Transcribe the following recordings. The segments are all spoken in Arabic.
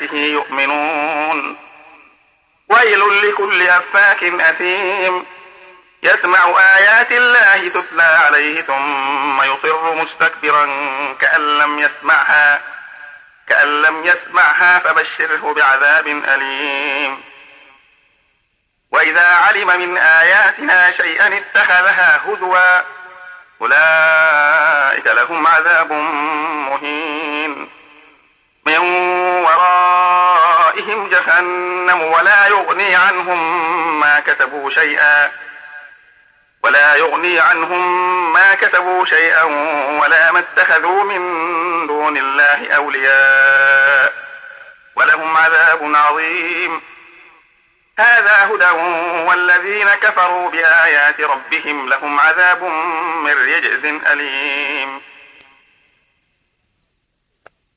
الله وآياته يؤمنون. ويل لكل أفاك أثيم. يسمع آيات الله تتلى عليه ثم يصر مستكبرا كأن لم يسمعها. كأن لم يسمعها فبشره بعذاب أليم. وإذا علم من آياتنا شيئا اتخذها هزوا أولئك لهم عذاب مهين. جهنم ولا يغني عنهم ما كتبوا شيئا ولا يغني عنهم ما كتبوا شيئا ولا ما اتخذوا من دون الله أولياء ولهم عذاب عظيم. هذا هدى والذين كفروا بآيات ربهم لهم عذاب من رجز أليم.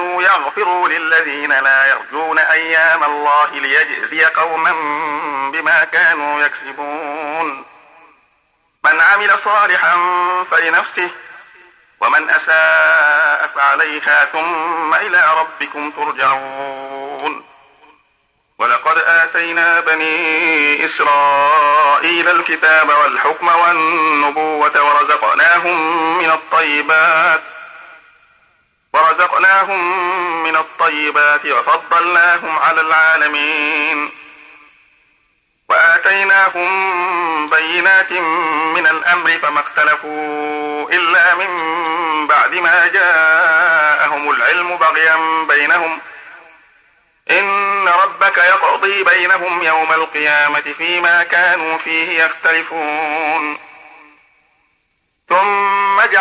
يغفروا للذين لا يرجون أيام الله ليجزي قوما بما كانوا يكسبون. من عمل صالحا فلنفسه ومن أساء فعليها ثم إلى ربكم ترجعون. ولقد آتينا بني إسرائيل الكتاب والحكم والنبوة ورزقناهم من الطيبات ورزقناهم من الطيبات وفضلناهم على العالمين. وآتيناهم بينات من الأمر فما اختلفوا إلا من بعد ما جاءهم العلم بغيا بينهم. إن ربك يقضي بينهم يوم القيامة فيما كانوا فيه يختلفون.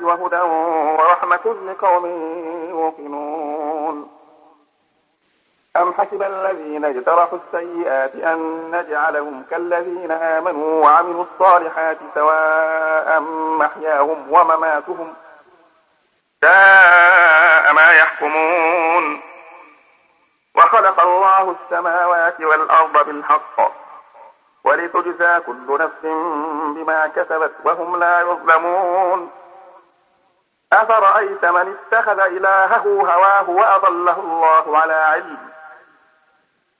وهدى ورحمة لقوم يوقنون. أم حسب الذين اجترحوا السيئات أن نجعلهم كالذين آمنوا وعملوا الصالحات سواء محياهم ومماتهم ساء ما يحكمون. وخلق الله السماوات والأرض بالحق ولتجزى كل نفس بما كسبت وهم لا يظلمون. أفرأيت من اتخذ إلهه هواه وأضله الله على علم؟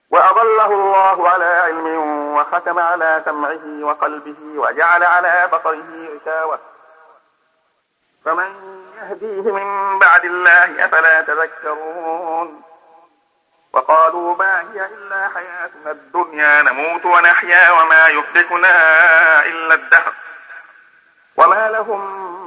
وأضله الله على علم وختم على سمعه وقلبه وجعل على بصره غشاوة. فمن يهديه من بعد الله أفلا تذكرون؟ وقالوا ما هي إلا حياتنا الدنيا نموت ونحيا وما يهلكنا إلا الدهر. وما لهم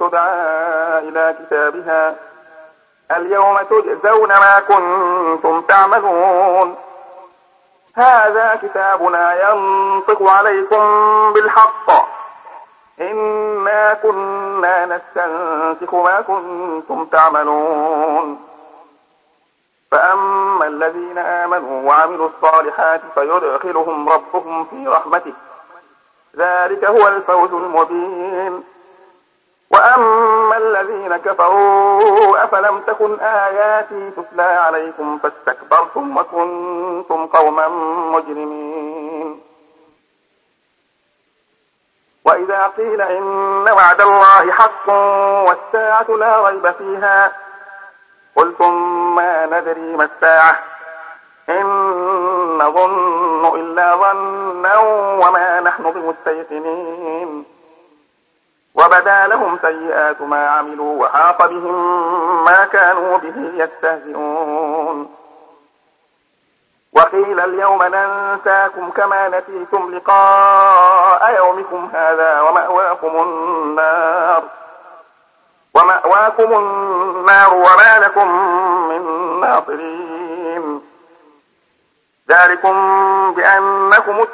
تدعى إلى كتابها. اليوم تجزون ما كنتم تعملون. هذا كتابنا ينطق عليكم بالحق. إنا كنا نستنسخ ما كنتم تعملون. فأما الذين آمنوا وعملوا الصالحات فيدخلهم ربهم في رحمته. ذلك هو الفوز المبين. وأما الذين كفروا أفلم تكن آياتي تتلى عليكم فاستكبرتم وكنتم قوما مجرمين. وإذا قيل إن وعد الله حق والساعة لا ريب فيها قلتم ما ندري ما الساعة. إن نظن إلا ظنا وما نحن بمستيقنين. وبدا لهم سيئات ما عملوا وحاق بهم ما كانوا به يستهزئون. وقيل اليوم ننساكم كما نسيتم لقاء يومكم هذا ومأواكم النار. ومأواكم النار وما لكم من ناصرين.